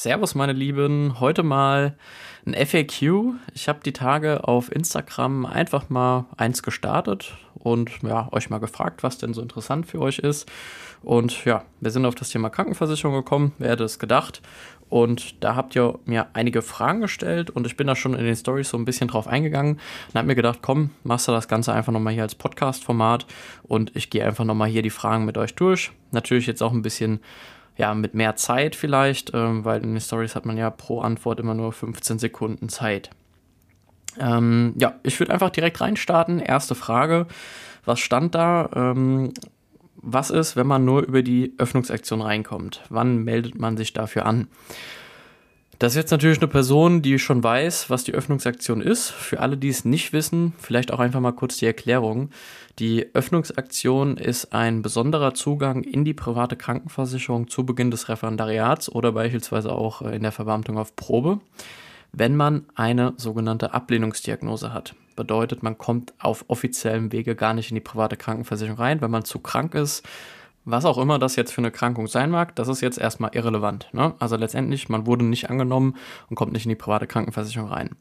Servus, meine Lieben. Heute mal ein FAQ. Ich habe die Tage auf Instagram einfach mal eins gestartet und ja, euch mal gefragt, was denn so interessant für euch ist. Und ja, wir sind auf das Thema Krankenversicherung gekommen. Wer hätte es gedacht? Und da habt ihr mir einige Fragen gestellt und ich bin da schon in den Stories so ein bisschen drauf eingegangen und habe mir gedacht, komm, machst du das Ganze einfach nochmal hier als Podcast-Format und ich gehe einfach nochmal hier die Fragen mit euch durch. Natürlich jetzt auch ein bisschen ja, mit mehr Zeit vielleicht, ähm, weil in den Stories hat man ja pro Antwort immer nur 15 Sekunden Zeit. Ähm, ja, ich würde einfach direkt reinstarten. Erste Frage. Was stand da? Ähm, was ist, wenn man nur über die Öffnungsaktion reinkommt? Wann meldet man sich dafür an? Das ist jetzt natürlich eine Person, die schon weiß, was die Öffnungsaktion ist. Für alle, die es nicht wissen, vielleicht auch einfach mal kurz die Erklärung. Die Öffnungsaktion ist ein besonderer Zugang in die private Krankenversicherung zu Beginn des Referendariats oder beispielsweise auch in der Verbeamtung auf Probe, wenn man eine sogenannte Ablehnungsdiagnose hat. Bedeutet, man kommt auf offiziellem Wege gar nicht in die private Krankenversicherung rein, wenn man zu krank ist was auch immer das jetzt für eine Krankung sein mag, das ist jetzt erstmal irrelevant. Ne? Also letztendlich, man wurde nicht angenommen und kommt nicht in die private Krankenversicherung rein.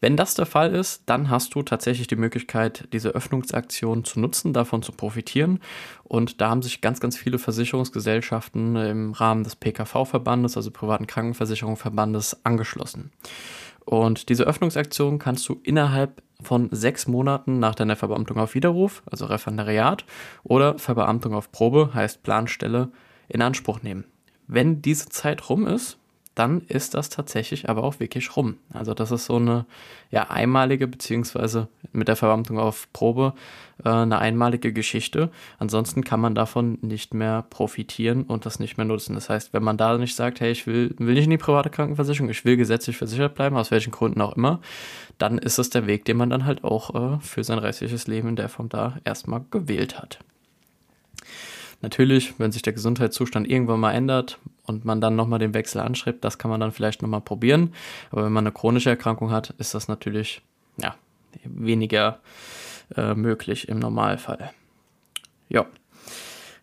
Wenn das der Fall ist, dann hast du tatsächlich die Möglichkeit, diese Öffnungsaktion zu nutzen, davon zu profitieren. Und da haben sich ganz, ganz viele Versicherungsgesellschaften im Rahmen des PKV-Verbandes, also privaten Krankenversicherungsverbandes, angeschlossen. Und diese Öffnungsaktion kannst du innerhalb von sechs Monaten nach deiner Verbeamtung auf Widerruf, also Referendariat, oder Verbeamtung auf Probe, heißt Planstelle, in Anspruch nehmen. Wenn diese Zeit rum ist, dann ist das tatsächlich aber auch wirklich rum. Also das ist so eine ja, einmalige, beziehungsweise mit der Verbeamtung auf Probe äh, eine einmalige Geschichte. Ansonsten kann man davon nicht mehr profitieren und das nicht mehr nutzen. Das heißt, wenn man da nicht sagt, hey, ich will, will nicht in die private Krankenversicherung, ich will gesetzlich versichert bleiben, aus welchen Gründen auch immer, dann ist das der Weg, den man dann halt auch äh, für sein restliches Leben in der Form da erstmal gewählt hat. Natürlich, wenn sich der Gesundheitszustand irgendwann mal ändert und man dann nochmal den Wechsel anschreibt, das kann man dann vielleicht nochmal probieren. Aber wenn man eine chronische Erkrankung hat, ist das natürlich ja, weniger äh, möglich im Normalfall. Ja.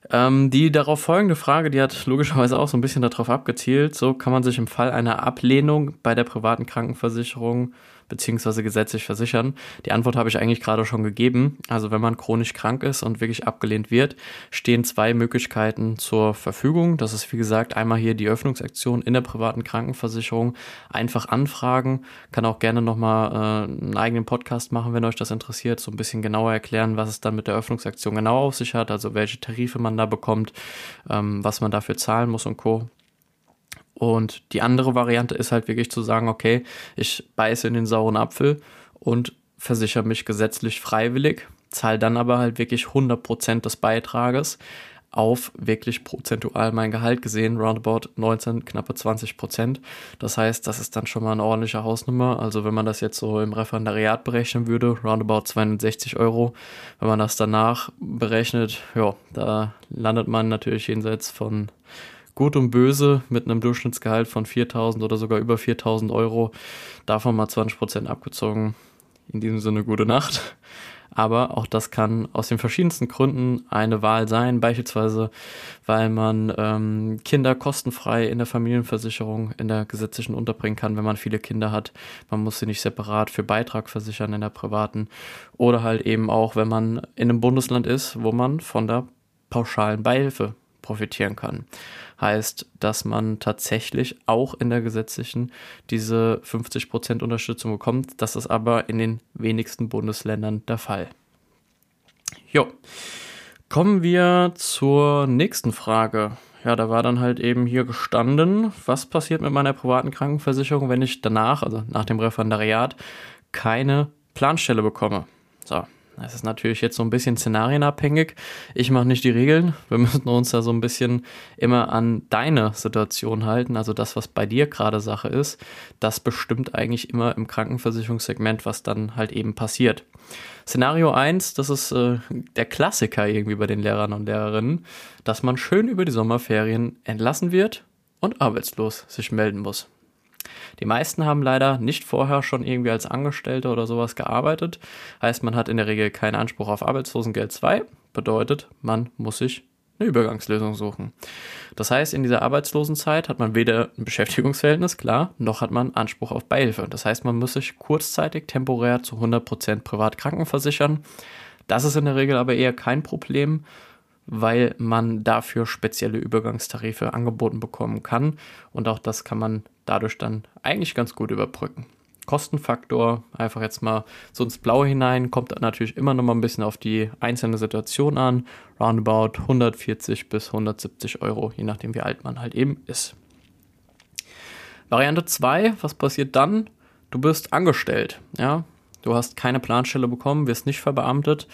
Ähm, die darauf folgende Frage, die hat logischerweise auch so ein bisschen darauf abgezielt. So kann man sich im Fall einer Ablehnung bei der privaten Krankenversicherung beziehungsweise gesetzlich versichern? Die Antwort habe ich eigentlich gerade schon gegeben. Also wenn man chronisch krank ist und wirklich abgelehnt wird, stehen zwei Möglichkeiten zur Verfügung. Das ist wie gesagt einmal hier die Öffnungsaktion in der privaten Krankenversicherung. Einfach anfragen. Kann auch gerne nochmal äh, einen eigenen Podcast machen, wenn euch das interessiert. So ein bisschen genauer erklären, was es dann mit der Öffnungsaktion genau auf sich hat. Also welche Tarife man da bekommt, ähm, was man dafür zahlen muss und Co. Und die andere Variante ist halt wirklich zu sagen, okay, ich beiße in den sauren Apfel und versichere mich gesetzlich freiwillig, zahle dann aber halt wirklich 100% des Beitrages auf wirklich prozentual mein Gehalt gesehen, roundabout 19, knappe 20% Das heißt, das ist dann schon mal eine ordentliche Hausnummer. Also wenn man das jetzt so im Referendariat berechnen würde, roundabout 260 Euro. Wenn man das danach berechnet, ja, da landet man natürlich jenseits von Gut und Böse mit einem Durchschnittsgehalt von 4000 oder sogar über 4000 Euro, davon mal 20 Prozent abgezogen. In diesem Sinne gute Nacht. Aber auch das kann aus den verschiedensten Gründen eine Wahl sein, beispielsweise weil man ähm, Kinder kostenfrei in der Familienversicherung in der gesetzlichen unterbringen kann, wenn man viele Kinder hat. Man muss sie nicht separat für Beitrag versichern in der privaten. Oder halt eben auch, wenn man in einem Bundesland ist, wo man von der pauschalen Beihilfe profitieren kann. Heißt, dass man tatsächlich auch in der gesetzlichen diese 50% Unterstützung bekommt. Das ist aber in den wenigsten Bundesländern der Fall. Jo. Kommen wir zur nächsten Frage. Ja, da war dann halt eben hier gestanden, was passiert mit meiner privaten Krankenversicherung, wenn ich danach, also nach dem Referendariat, keine Planstelle bekomme. So, das ist natürlich jetzt so ein bisschen szenarienabhängig. Ich mache nicht die Regeln. Wir müssen uns da so ein bisschen immer an deine Situation halten. Also das, was bei dir gerade Sache ist, das bestimmt eigentlich immer im Krankenversicherungssegment, was dann halt eben passiert. Szenario 1, das ist äh, der Klassiker irgendwie bei den Lehrern und Lehrerinnen, dass man schön über die Sommerferien entlassen wird und arbeitslos sich melden muss. Die meisten haben leider nicht vorher schon irgendwie als Angestellte oder sowas gearbeitet. Heißt, man hat in der Regel keinen Anspruch auf Arbeitslosengeld 2. Bedeutet, man muss sich eine Übergangslösung suchen. Das heißt, in dieser Arbeitslosenzeit hat man weder ein Beschäftigungsverhältnis, klar, noch hat man Anspruch auf Beihilfe. Das heißt, man muss sich kurzzeitig temporär zu 100% privat krankenversichern. Das ist in der Regel aber eher kein Problem, weil man dafür spezielle Übergangstarife angeboten bekommen kann. Und auch das kann man dadurch dann eigentlich ganz gut überbrücken. Kostenfaktor, einfach jetzt mal so ins Blaue hinein, kommt natürlich immer noch mal ein bisschen auf die einzelne Situation an. Roundabout 140 bis 170 Euro, je nachdem wie alt man halt eben ist. Variante 2, was passiert dann? Du bist angestellt, ja. Du hast keine Planstelle bekommen, wirst nicht verbeamtet.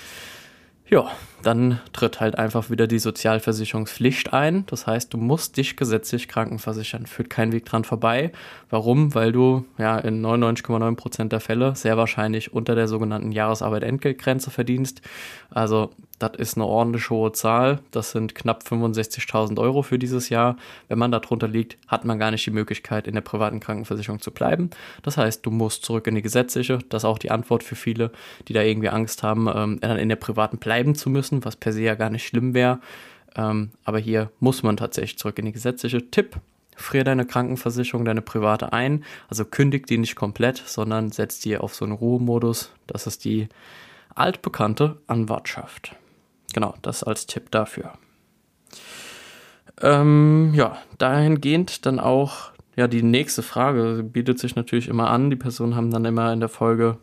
Ja, dann tritt halt einfach wieder die Sozialversicherungspflicht ein. Das heißt, du musst dich gesetzlich krankenversichern. Führt kein Weg dran vorbei. Warum? Weil du ja in 99,9% der Fälle sehr wahrscheinlich unter der sogenannten Jahresarbeit-Entgeltgrenze verdienst. Also das ist eine ordentlich hohe Zahl. Das sind knapp 65.000 Euro für dieses Jahr. Wenn man darunter liegt, hat man gar nicht die Möglichkeit, in der privaten Krankenversicherung zu bleiben. Das heißt, du musst zurück in die gesetzliche. Das ist auch die Antwort für viele, die da irgendwie Angst haben, ähm, in der privaten bleiben zu müssen, was per se ja gar nicht schlimm wäre. Ähm, aber hier muss man tatsächlich zurück in die gesetzliche. Tipp, frier deine Krankenversicherung, deine private ein. Also kündig die nicht komplett, sondern setz die auf so einen Ruhemodus. Das ist die altbekannte Anwartschaft. Genau, das als Tipp dafür. Ähm, ja, dahingehend dann auch, ja, die nächste Frage bietet sich natürlich immer an. Die Personen haben dann immer in der Folge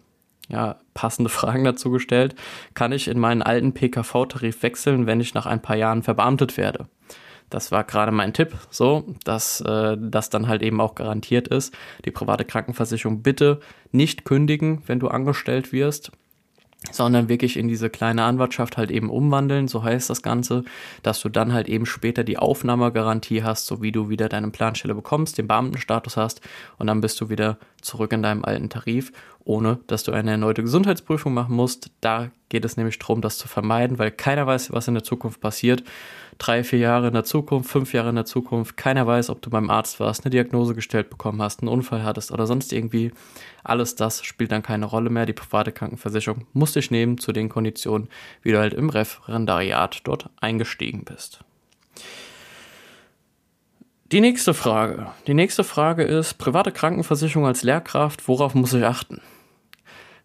ja, passende Fragen dazu gestellt. Kann ich in meinen alten PKV-Tarif wechseln, wenn ich nach ein paar Jahren verbeamtet werde? Das war gerade mein Tipp, so, dass äh, das dann halt eben auch garantiert ist. Die private Krankenversicherung bitte nicht kündigen, wenn du angestellt wirst sondern wirklich in diese kleine Anwartschaft halt eben umwandeln, so heißt das Ganze, dass du dann halt eben später die Aufnahmegarantie hast, so wie du wieder deine Planstelle bekommst, den Beamtenstatus hast und dann bist du wieder zurück in deinem alten Tarif, ohne dass du eine erneute Gesundheitsprüfung machen musst. Da geht es nämlich darum, das zu vermeiden, weil keiner weiß, was in der Zukunft passiert drei, vier Jahre in der Zukunft, fünf Jahre in der Zukunft. Keiner weiß, ob du beim Arzt warst, eine Diagnose gestellt bekommen hast, einen Unfall hattest oder sonst irgendwie. Alles das spielt dann keine Rolle mehr. Die private Krankenversicherung muss dich nehmen zu den Konditionen, wie du halt im Referendariat dort eingestiegen bist. Die nächste Frage. Die nächste Frage ist, private Krankenversicherung als Lehrkraft, worauf muss ich achten?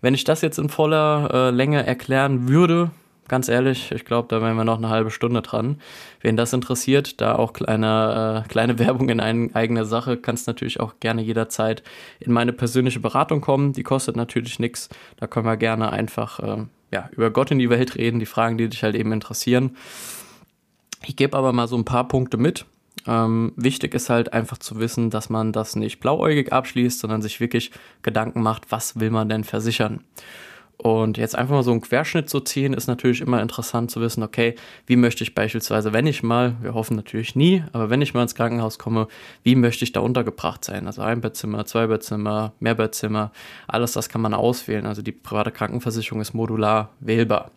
Wenn ich das jetzt in voller äh, Länge erklären würde, ganz ehrlich, ich glaube, da wären wir noch eine halbe Stunde dran. Wen das interessiert, da auch kleine, äh, kleine Werbung in eine eigene Sache, kannst natürlich auch gerne jederzeit in meine persönliche Beratung kommen. Die kostet natürlich nichts. Da können wir gerne einfach äh, ja, über Gott in die Welt reden, die Fragen, die dich halt eben interessieren. Ich gebe aber mal so ein paar Punkte mit. Ähm, wichtig ist halt einfach zu wissen, dass man das nicht blauäugig abschließt, sondern sich wirklich Gedanken macht, was will man denn versichern. Und jetzt einfach mal so einen Querschnitt zu ziehen, ist natürlich immer interessant zu wissen, okay, wie möchte ich beispielsweise, wenn ich mal, wir hoffen natürlich nie, aber wenn ich mal ins Krankenhaus komme, wie möchte ich da untergebracht sein? Also ein Bettzimmer, zwei Bettzimmer, mehr Bettzimmer, alles das kann man auswählen. Also die private Krankenversicherung ist modular wählbar.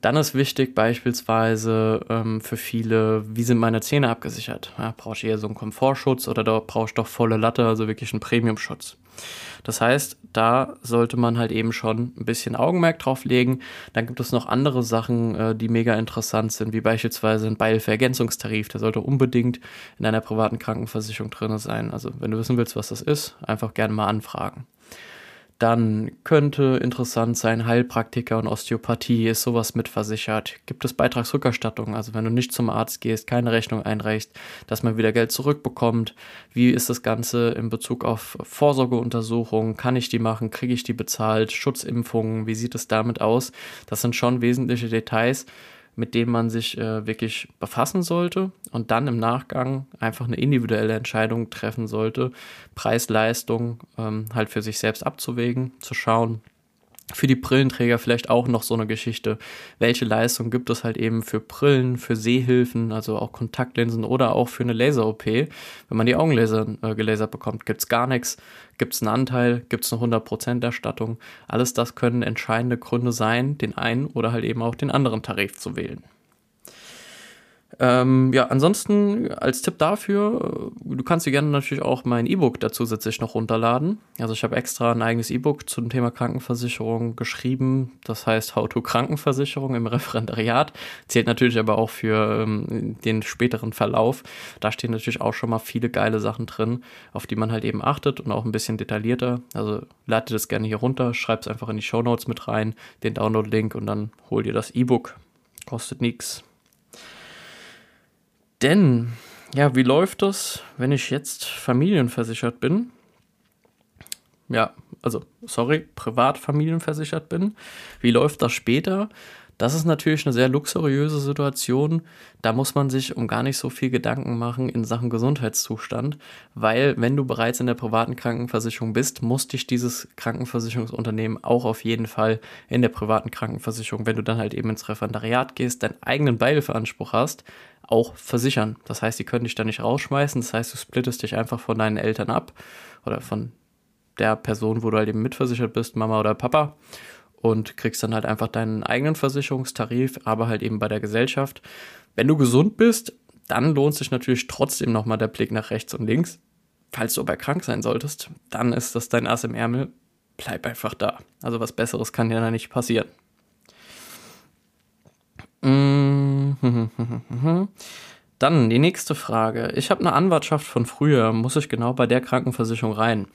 Dann ist wichtig beispielsweise ähm, für viele, wie sind meine Zähne abgesichert? Ja, brauche ich eher so einen Komfortschutz oder da brauche ich doch volle Latte, also wirklich einen Premiumschutz. Das heißt, da sollte man halt eben schon ein bisschen Augenmerk drauf legen. Dann gibt es noch andere Sachen, äh, die mega interessant sind, wie beispielsweise ein Beihilfergänzungstarif. Der sollte unbedingt in einer privaten Krankenversicherung drin sein. Also wenn du wissen willst, was das ist, einfach gerne mal anfragen. Dann könnte interessant sein, Heilpraktiker und Osteopathie, ist sowas mitversichert. Gibt es Beitragsrückerstattung, also wenn du nicht zum Arzt gehst, keine Rechnung einreichst, dass man wieder Geld zurückbekommt? Wie ist das Ganze in Bezug auf Vorsorgeuntersuchungen? Kann ich die machen? Kriege ich die bezahlt? Schutzimpfungen, wie sieht es damit aus? Das sind schon wesentliche Details, mit dem man sich äh, wirklich befassen sollte und dann im Nachgang einfach eine individuelle Entscheidung treffen sollte, Preis-Leistung ähm, halt für sich selbst abzuwägen, zu schauen, für die Brillenträger vielleicht auch noch so eine Geschichte. Welche Leistung gibt es halt eben für Brillen, für Sehhilfen, also auch Kontaktlinsen oder auch für eine Laser-OP? Wenn man die Augenlaser äh, gelasert bekommt, gibt es gar nichts. Gibt es einen Anteil? Gibt es eine 100% Erstattung? Alles das können entscheidende Gründe sein, den einen oder halt eben auch den anderen Tarif zu wählen. Ähm, ja, ansonsten als Tipp dafür, äh, du kannst dir gerne natürlich auch mein E-Book dazu zusätzlich noch runterladen. Also ich habe extra ein eigenes E-Book zum Thema Krankenversicherung geschrieben. Das heißt How to Krankenversicherung im Referendariat. Zählt natürlich aber auch für ähm, den späteren Verlauf. Da stehen natürlich auch schon mal viele geile Sachen drin, auf die man halt eben achtet und auch ein bisschen detaillierter. Also lade das gerne hier runter, schreib es einfach in die Show Notes mit rein, den Download-Link und dann hol dir das E-Book. Kostet nichts. Denn, ja, wie läuft das, wenn ich jetzt familienversichert bin? Ja, also, sorry, privat familienversichert bin. Wie läuft das später? Das ist natürlich eine sehr luxuriöse Situation. Da muss man sich um gar nicht so viel Gedanken machen in Sachen Gesundheitszustand, weil wenn du bereits in der privaten Krankenversicherung bist, muss dich dieses Krankenversicherungsunternehmen auch auf jeden Fall in der privaten Krankenversicherung, wenn du dann halt eben ins Referendariat gehst, deinen eigenen Beihilfeanspruch hast, auch versichern. Das heißt, die können dich da nicht rausschmeißen. Das heißt, du splittest dich einfach von deinen Eltern ab oder von der Person, wo du halt eben mitversichert bist, Mama oder Papa und kriegst dann halt einfach deinen eigenen Versicherungstarif, aber halt eben bei der Gesellschaft. Wenn du gesund bist, dann lohnt sich natürlich trotzdem nochmal der Blick nach rechts und links. Falls du aber krank sein solltest, dann ist das dein Ass im Ärmel. Bleib einfach da. Also was Besseres kann dir da nicht passieren. Dann die nächste Frage. Ich habe eine Anwartschaft von früher. Muss ich genau bei der Krankenversicherung rein?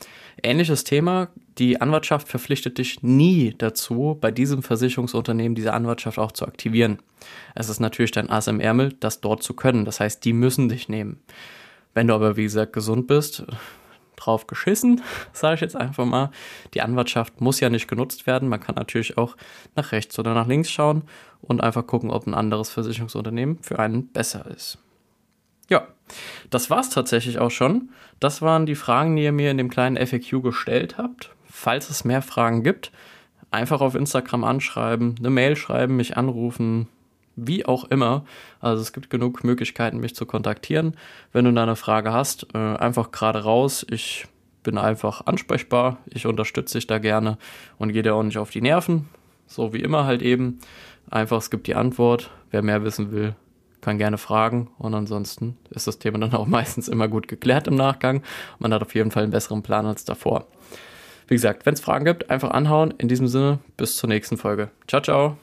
Ähnliches Thema. Die Anwartschaft verpflichtet dich nie dazu, bei diesem Versicherungsunternehmen diese Anwartschaft auch zu aktivieren. Es ist natürlich dein Ass im Ärmel, das dort zu können. Das heißt, die müssen dich nehmen. Wenn du aber, wie gesagt, gesund bist, drauf geschissen, sage ich jetzt einfach mal. Die Anwartschaft muss ja nicht genutzt werden. Man kann natürlich auch nach rechts oder nach links schauen und einfach gucken, ob ein anderes Versicherungsunternehmen für einen besser ist. Ja, das war's tatsächlich auch schon. Das waren die Fragen, die ihr mir in dem kleinen FAQ gestellt habt. Falls es mehr Fragen gibt, einfach auf Instagram anschreiben, eine Mail schreiben, mich anrufen, wie auch immer. Also es gibt genug Möglichkeiten, mich zu kontaktieren. Wenn du da eine Frage hast, äh, einfach gerade raus. Ich bin einfach ansprechbar. Ich unterstütze dich da gerne und gehe dir auch nicht auf die Nerven. So wie immer halt eben. Einfach, es gibt die Antwort. Wer mehr wissen will, kann gerne fragen. Und ansonsten ist das Thema dann auch meistens immer gut geklärt im Nachgang. Man hat auf jeden Fall einen besseren Plan als davor. Wie gesagt, wenn es Fragen gibt, einfach anhauen. In diesem Sinne, bis zur nächsten Folge. Ciao, ciao.